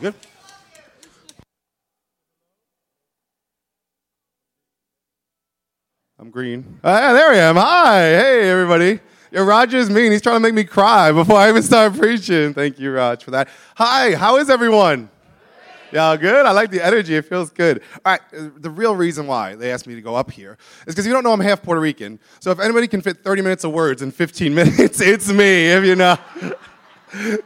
Good? I'm green. Uh, there I am. Hi. Hey, everybody. Yeah, Roger's mean. He's trying to make me cry before I even start preaching. Thank you, Raj, for that. Hi. How is everyone? Yeah, good. I like the energy. It feels good. All right. uh, The real reason why they asked me to go up here is because you don't know I'm half Puerto Rican. So if anybody can fit 30 minutes of words in 15 minutes, it's me. If you know.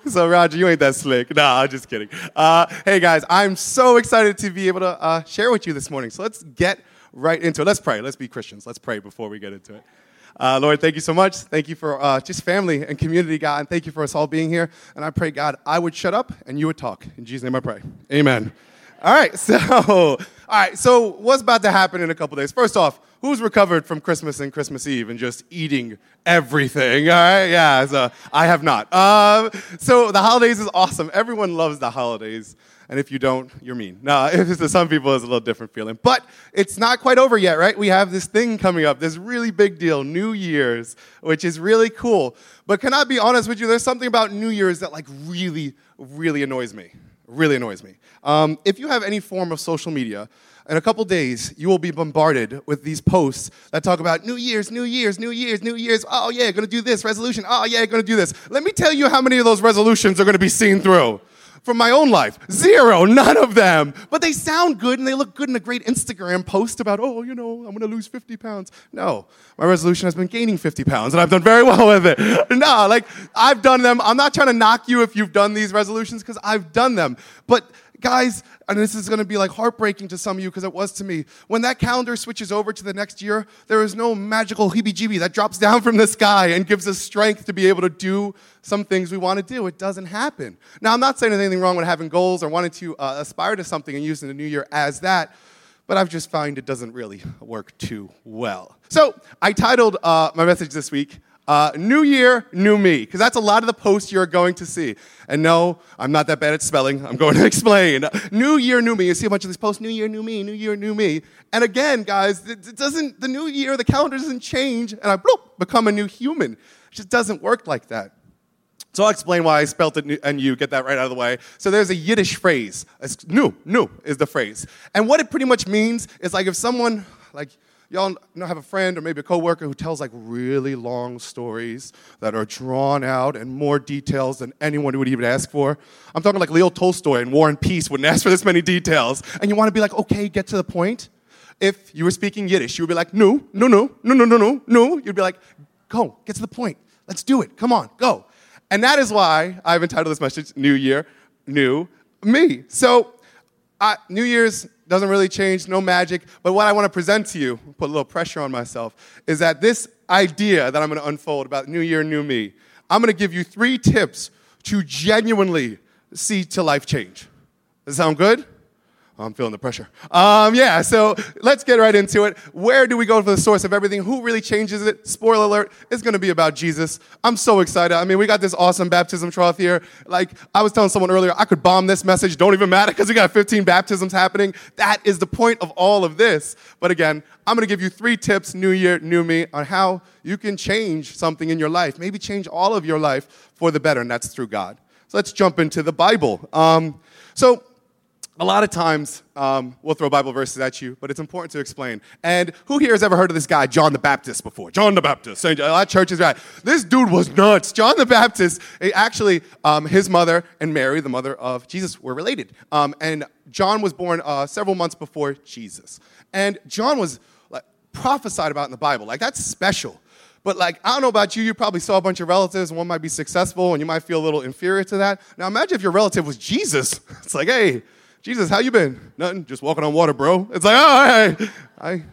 So Roger, you ain't that slick. Nah, I'm just kidding. Uh, hey guys, I'm so excited to be able to uh, share with you this morning. So let's get right into it. Let's pray. Let's be Christians. Let's pray before we get into it. Uh, Lord, thank you so much. Thank you for uh, just family and community, God, and thank you for us all being here. And I pray, God, I would shut up and you would talk. In Jesus' name, I pray. Amen. All right. So, all right. So, what's about to happen in a couple days? First off, who's recovered from Christmas and Christmas Eve and just eating everything? All right. Yeah. So I have not. Um, so the holidays is awesome. Everyone loves the holidays. And if you don't, you're mean. No, to some people, it's a little different feeling. But it's not quite over yet, right? We have this thing coming up, this really big deal, New Year's, which is really cool. But can I be honest with you? There's something about New Year's that like really, really annoys me. Really annoys me. Um, if you have any form of social media, in a couple days, you will be bombarded with these posts that talk about New Year's, New Year's, New Year's, New Year's. Oh, yeah, gonna do this resolution. Oh, yeah, gonna do this. Let me tell you how many of those resolutions are gonna be seen through. From my own life, zero, none of them. But they sound good and they look good in a great Instagram post about, oh, you know, I'm gonna lose 50 pounds. No, my resolution has been gaining 50 pounds and I've done very well with it. No, like, I've done them. I'm not trying to knock you if you've done these resolutions because I've done them. But guys, and this is going to be like heartbreaking to some of you because it was to me. When that calendar switches over to the next year, there is no magical heebie jeebie that drops down from the sky and gives us strength to be able to do some things we want to do. It doesn't happen. Now, I'm not saying there's anything wrong with having goals or wanting to uh, aspire to something and using the new year as that. But I've just found it doesn't really work too well. So I titled uh, my message this week, uh, New Year, New Me, because that's a lot of the posts you're going to see. And no, I'm not that bad at spelling. I'm going to explain. New Year, New Me. You see a bunch of these posts, New Year, New Me, New Year, New Me. And again, guys, it doesn't, the new year, the calendar doesn't change, and I bloop, become a new human. It just doesn't work like that. So I'll explain why I spelt it and you get that right out of the way. So there's a Yiddish phrase. Nu, nu is the phrase. And what it pretty much means is like if someone, like y'all know, have a friend or maybe a coworker who tells like really long stories that are drawn out and more details than anyone would even ask for. I'm talking like Leo Tolstoy in War and Peace wouldn't ask for this many details. And you want to be like, okay, get to the point. If you were speaking Yiddish, you would be like, no, no, no, no, no, no, no, no. You'd be like, go, get to the point. Let's do it. Come on, go. And that is why I've entitled this message New Year, Nu Me. So, uh, New Year's doesn't really change, no magic. But what I want to present to you, put a little pressure on myself, is that this idea that I'm going to unfold about New Year, New Me, I'm going to give you three tips to genuinely see to life change. Does that sound good? I'm feeling the pressure. Um, yeah, so let's get right into it. Where do we go for the source of everything? Who really changes it? Spoiler alert, it's gonna be about Jesus. I'm so excited. I mean, we got this awesome baptism trough here. Like, I was telling someone earlier, I could bomb this message, don't even matter, because we got 15 baptisms happening. That is the point of all of this. But again, I'm gonna give you three tips, new year, new me, on how you can change something in your life, maybe change all of your life for the better, and that's through God. So let's jump into the Bible. Um, so, a lot of times um, we'll throw Bible verses at you, but it's important to explain. And who here has ever heard of this guy, John the Baptist, before? John the Baptist. A lot of churches, right? This dude was nuts. John the Baptist, eh, actually, um, his mother and Mary, the mother of Jesus, were related. Um, and John was born uh, several months before Jesus. And John was like, prophesied about in the Bible. Like, that's special. But like, I don't know about you, you probably saw a bunch of relatives, and one might be successful, and you might feel a little inferior to that. Now imagine if your relative was Jesus. It's like, hey, Jesus, how you been? Nothing, just walking on water, bro. It's like, oh, hey, I,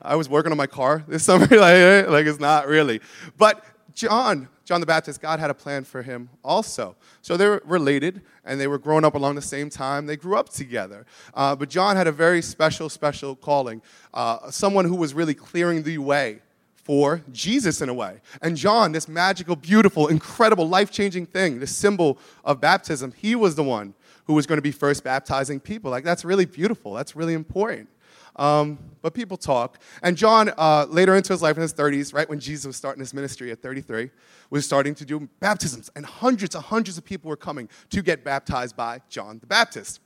I was working on my car this summer. like, eh, like, it's not really. But John, John the Baptist, God had a plan for him also. So they were related, and they were growing up along the same time. They grew up together. Uh, but John had a very special, special calling. Uh, someone who was really clearing the way for Jesus in a way. And John, this magical, beautiful, incredible, life changing thing, this symbol of baptism, he was the one who was going to be first baptizing people. Like, that's really beautiful. That's really important. Um, but people talk. And John, uh, later into his life in his 30s, right when Jesus was starting his ministry at 33, was starting to do baptisms. And hundreds and hundreds of people were coming to get baptized by John the Baptist.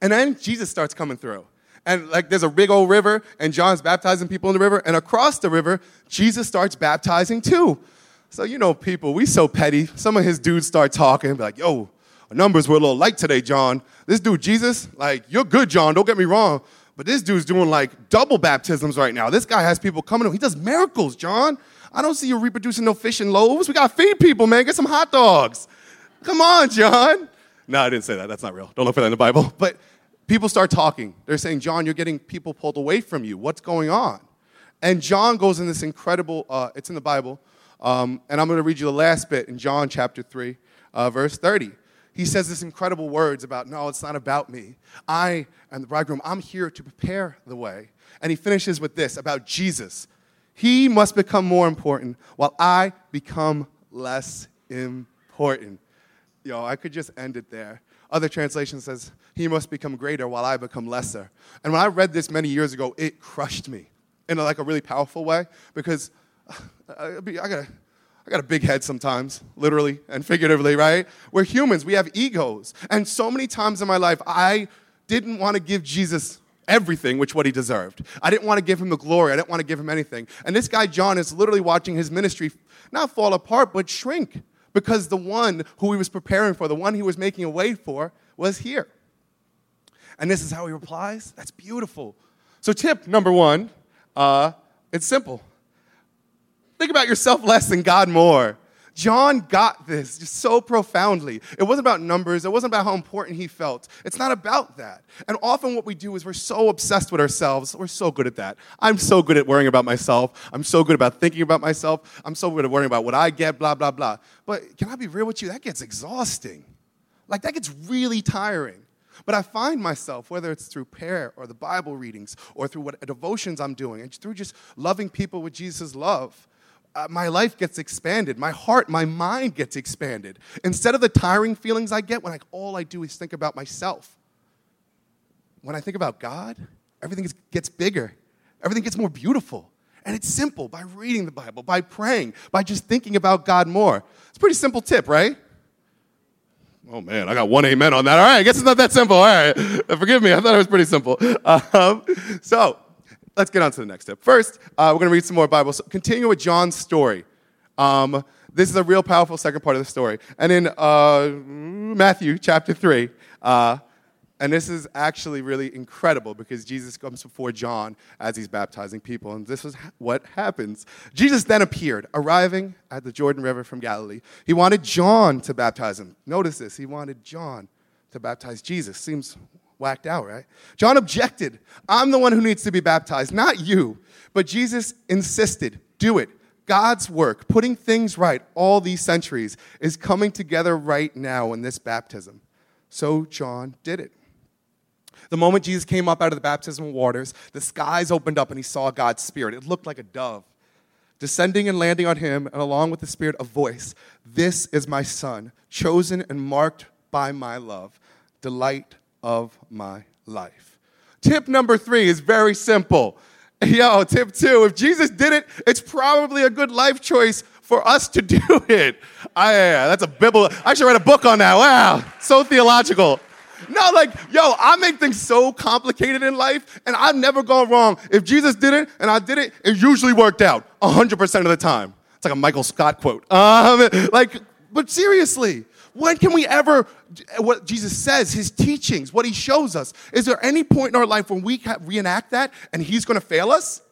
And then Jesus starts coming through. And like there's a big old river, and John's baptizing people in the river. And across the river, Jesus starts baptizing too. So, you know, people, we so petty. Some of his dudes start talking, be like, yo, numbers were a little light today, John. This dude, Jesus, like, you're good, John, don't get me wrong. But this dude's doing like double baptisms right now. This guy has people coming. To him. He does miracles, John. I don't see you reproducing no fish and loaves. We got to feed people, man. Get some hot dogs. Come on, John. No, I didn't say that. That's not real. Don't look for that in the Bible. But people start talking. They're saying, John, you're getting people pulled away from you. What's going on? And John goes in this incredible, uh, it's in the Bible. Um, and I'm going to read you the last bit in John chapter 3, uh, verse 30 he says this incredible words about, no, it's not about me. I am the bridegroom. I'm here to prepare the way. And he finishes with this about Jesus. He must become more important while I become less important. Yo, I could just end it there. Other translation says, he must become greater while I become lesser. And when I read this many years ago, it crushed me in like a really powerful way because I, I gotta, I got a big head sometimes, literally and figuratively, right? We're humans, we have egos. And so many times in my life, I didn't want to give Jesus everything, which what he deserved. I didn't want to give him the glory. I didn't want to give him anything. And this guy, John, is literally watching his ministry not fall apart, but shrink because the one who he was preparing for, the one he was making a way for, was here. And this is how he replies. That's beautiful. So, tip number one uh, it's simple Think about yourself less and God more. John got this just so profoundly. It wasn't about numbers, it wasn't about how important he felt. It's not about that. And often what we do is we're so obsessed with ourselves. We're so good at that. I'm so good at worrying about myself. I'm so good about thinking about myself. I'm so good at worrying about what I get, blah, blah, blah. But can I be real with you? That gets exhausting. Like, that gets really tiring. But I find myself, whether it's through prayer or the Bible readings or through what devotions I'm doing, and through just loving people with Jesus' love, my life gets expanded. My heart, my mind gets expanded. Instead of the tiring feelings I get when I, all I do is think about myself. When I think about God, everything gets bigger, everything gets more beautiful. And it's simple by reading the Bible, by praying, by just thinking about God more. It's a pretty simple tip, right? Oh man, I got one amen on that. All right, I guess it's not that simple. All right, forgive me. I thought it was pretty simple. Um, so, let's get on to the next step. First, uh, we're going to read some more Bible. So continue with John's story. Um, this is a real powerful second part of the story. And in uh, Matthew chapter 3, uh, and this is actually really incredible because Jesus comes before John as he's baptizing people. And this is what happens. Jesus then appeared, arriving at the Jordan River from Galilee. He wanted John to baptize him. Notice this. He wanted John to baptize Jesus. Seems whacked out, right? John objected. I'm the one who needs to be baptized, not you. But Jesus insisted, do it. God's work, putting things right all these centuries, is coming together right now in this baptism. So John did it. The moment Jesus came up out of the baptismal waters, the skies opened up and he saw God's Spirit. It looked like a dove descending and landing on him, and along with the Spirit, a voice This is my Son, chosen and marked by my love. Delight of my life. Tip number three is very simple. Yo, tip two, if Jesus did it, it's probably a good life choice for us to do it. I, that's a Bible. I should write a book on that. Wow, so theological. No, like, yo, I make things so complicated in life, and I've never gone wrong. If Jesus did it and I did it, it usually worked out 100% of the time. It's like a Michael Scott quote. Um, like, but seriously, when can we ever, what Jesus says, his teachings, what he shows us, is there any point in our life when we reenact that and he's going to fail us?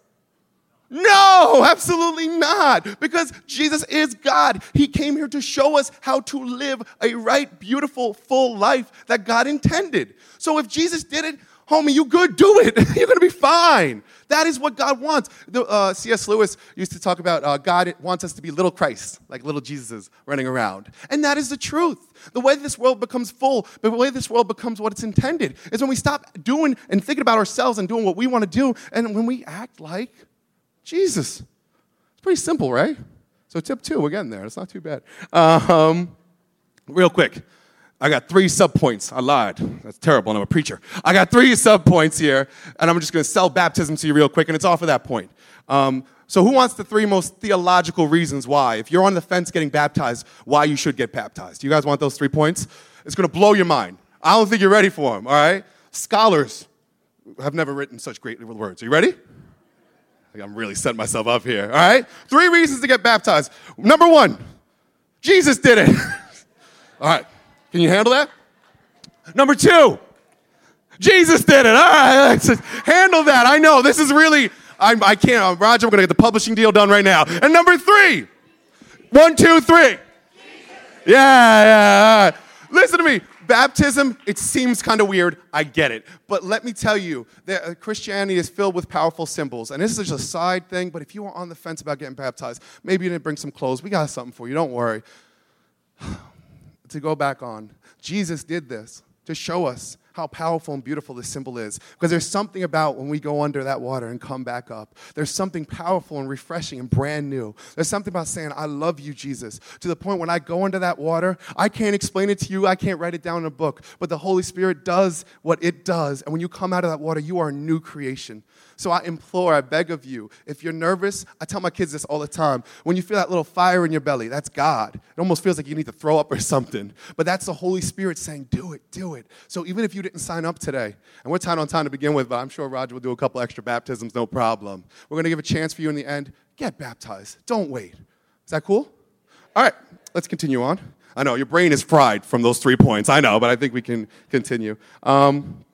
No, absolutely not. Because Jesus is God. He came here to show us how to live a right, beautiful, full life that God intended. So if Jesus did it, homie, you good, do it. You're going to be fine. That is what God wants. The, uh, C.S. Lewis used to talk about uh, God wants us to be little Christ, like little Jesuses running around. And that is the truth. The way this world becomes full, the way this world becomes what it's intended, is when we stop doing and thinking about ourselves and doing what we want to do, and when we act like Jesus. It's pretty simple, right? So, tip two, we're getting there. It's not too bad. Um, real quick I got three subpoints. I lied. That's terrible, and I'm a preacher. I got three subpoints here, and I'm just going to sell baptism to you real quick, and it's off of that point. Um, so, who wants the three most theological reasons why? If you're on the fence getting baptized, why you should get baptized? Do you guys want those three points? It's going to blow your mind. I don't think you're ready for them, all right? Scholars have never written such great words. Are you ready? I'm really setting myself up here, all right? Three reasons to get baptized. Number one, Jesus did it. all right, can you handle that? Number two, Jesus did it. All right, let's handle that. I know this is really, I'm, I can't, uh, Roger, we're gonna get the publishing deal done right now. And number three, one, two, three. Yeah, yeah, Listen to me baptism, it seems kind of weird. I get it. But let me tell you that uh, Christianity is filled with powerful symbols. And this is just a side thing, but if you are on the fence about getting baptized, maybe you didn't bring some clothes. We got something for you. Don't worry. To go back on, Jesus did this to show us how powerful and beautiful this symbol is. Because there's something about when we go under that water and come back up. There's something powerful and refreshing and brand new. There's something about saying, I love you, Jesus. To the point when I go under that water, I can't explain it to you, I can't write it down in a book. But the Holy Spirit does what it does. And when you come out of that water, you are a new creation. So I implore, I beg of you, if you're nervous, I tell my kids this all the time. When you feel that little fire in your belly, that's God. It almost feels like you need to throw up or something. But that's the Holy Spirit saying, do it, do it. So even if you didn't sign up today, and we're tight on time to begin with, but I'm sure Roger will do a couple extra baptisms, no problem. We're going to give a chance for you in the end. Get baptized. Don't wait. Is that cool? All right, let's continue on. I know your brain is fried from those three points. I know, but I think we can continue. Um,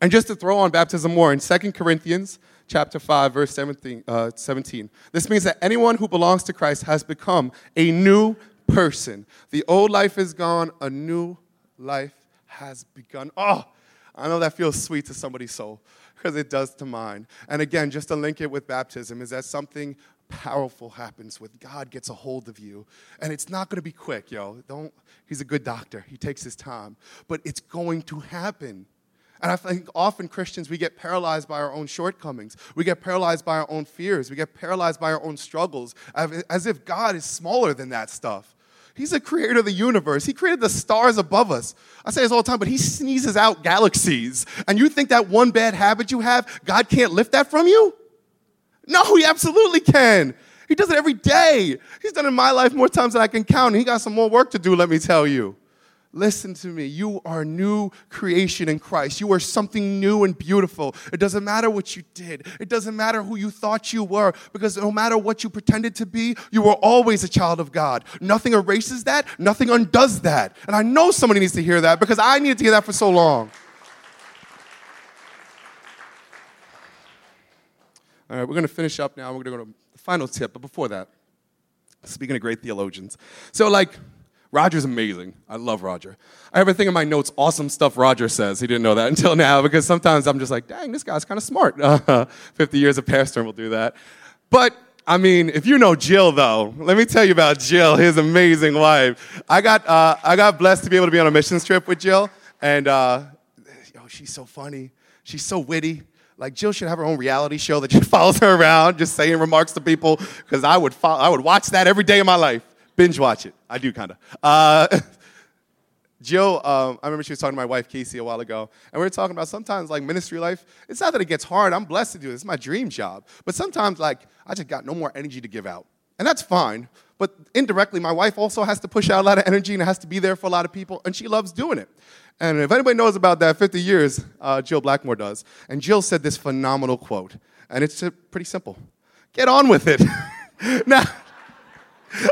and just to throw on baptism more, in 2 Corinthians chapter 5, verse 17, uh, 17, this means that anyone who belongs to Christ has become a new person. The old life is gone, a new life has begun. Oh, I know that feels sweet to somebody's soul because it does to mine. And again, just to link it with baptism, is that something powerful happens when God gets a hold of you. And it's not going to be quick, yo. Don't, he's a good doctor. He takes his time. But it's going to happen. And I think often Christians, we get paralyzed by our own shortcomings. We get paralyzed by our own fears. We get paralyzed by our own struggles, as if God is smaller than that stuff. He's the creator of the universe. He created the stars above us. I say this all the time, but he sneezes out galaxies. And you think that one bad habit you have, God can't lift that from you? No, he absolutely can. He does it every day. He's done it in my life more times than I can count. And he got some more work to do, let me tell you. Listen to me. You are new creation in Christ. You are something new and beautiful. It doesn't matter what you did. It doesn't matter who you thought you were because no matter what you pretended to be, you were always a child of God. Nothing erases that. Nothing undoes that. And I know somebody needs to hear that because I needed to hear that for so long. All right, we're going to finish up now. We're going to go to the final tip. But before that, speaking of great theologians. So, like, Roger's amazing. I love Roger. I have a thing in my notes, awesome stuff Roger says. He didn't know that until now because sometimes I'm just like, dang, this guy's kind of smart. 50 years of pastor will do that. But I mean, if you know Jill, though, let me tell you about Jill, his amazing wife. I got, uh, I got blessed to be able to be on a missions trip with Jill, and uh, yo, she's so funny. She's so witty. Like Jill should have her own reality show that just follows her around, just saying remarks to people, because I would I would watch that every day of my life binge watch it. I do kind of. Uh, Jill, um, I remember she was talking to my wife Casey a while ago, and we were talking about sometimes like ministry life. It's not that it gets hard. I'm blessed to do this. It's my dream job. But sometimes like I just got no more energy to give out, and that's fine. But indirectly, my wife also has to push out a lot of energy and has to be there for a lot of people, and she loves doing it. And if anybody knows about that, 50 years, uh, Jill Blackmore does. And Jill said this phenomenal quote, and it's pretty simple: "Get on with it." now.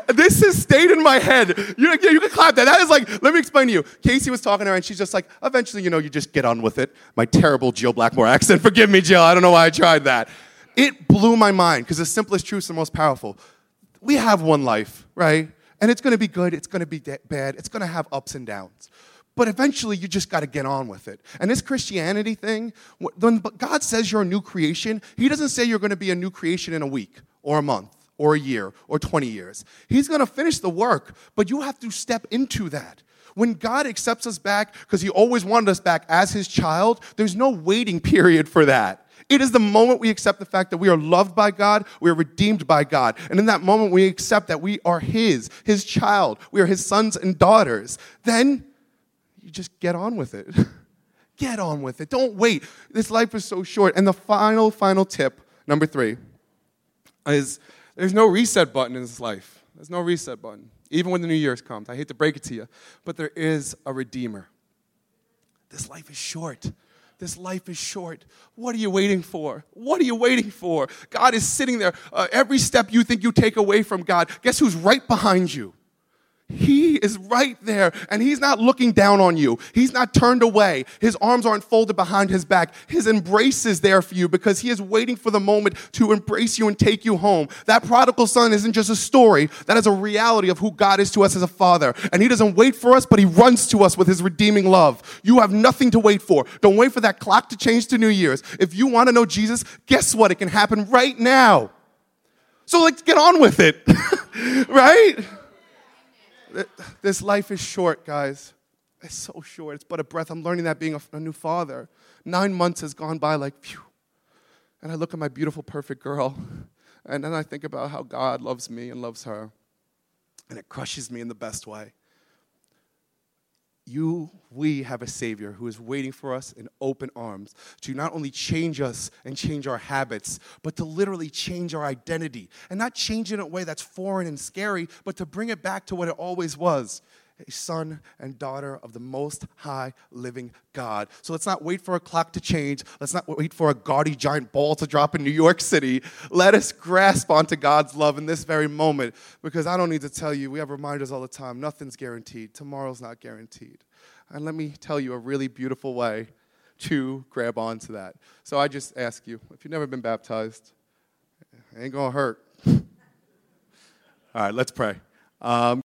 This has stayed in my head. You, you can clap that. That is like, let me explain to you. Casey was talking to her, and she's just like, eventually, you know, you just get on with it. My terrible Jill Blackmore accent. Forgive me, Jill. I don't know why I tried that. It blew my mind because the simplest truths are most powerful. We have one life, right? And it's going to be good. It's going to be bad. It's going to have ups and downs. But eventually, you just got to get on with it. And this Christianity thing, when God says you're a new creation, He doesn't say you're going to be a new creation in a week or a month or a year or 20 years. He's going to finish the work, but you have to step into that. When God accepts us back, because He always wanted us back as His child, there's no waiting period for that. It is the moment we accept the fact that we are loved by God, we are redeemed by God. And in that moment, we accept that we are His, His child, we are His sons and daughters. Then you just get on with it. get on with it. Don't wait. This life is so short. And the final, final tip, number three, is there's no reset button in this life. There's no reset button, even when the New Year's comes. I hate to break it to you, but there is a Redeemer. This life is short. This life is short. What are you waiting for? What are you waiting for? God is sitting there. Uh, every step you think you take away from God, guess who's right behind you? He is right there, and He's not looking down on you. He's not turned away. His arms aren't folded behind His back. His embrace is there for you because He is waiting for the moment to embrace you and take you home. That prodigal son isn't just a story, that is a reality of who God is to us as a father. And He doesn't wait for us, but He runs to us with His redeeming love. You have nothing to wait for. Don't wait for that clock to change to New Year's. If you want to know Jesus, guess what? It can happen right now. So let's get on with it, right? This life is short, guys. It's so short. It's but a breath. I'm learning that being a, a new father. Nine months has gone by like, phew. And I look at my beautiful, perfect girl, and then I think about how God loves me and loves her. And it crushes me in the best way you, we have a Savior who is waiting for us in open arms to not only change us and change our habits, but to literally change our identity. And not change it in a way that's foreign and scary, but to bring it back to what it always was a son and daughter of the most high living God. So let's not wait for a clock to change. Let's not wait for a gaudy giant ball to drop in New York City. Let us grasp onto God's love in this very moment because I don't need to tell you, we have reminders all the time. Nothing's guaranteed, tomorrow's not guaranteed. And let me tell you a really beautiful way to grab onto that. So I just ask you if you've never been baptized, it ain't gonna hurt. all right, let's pray. Um,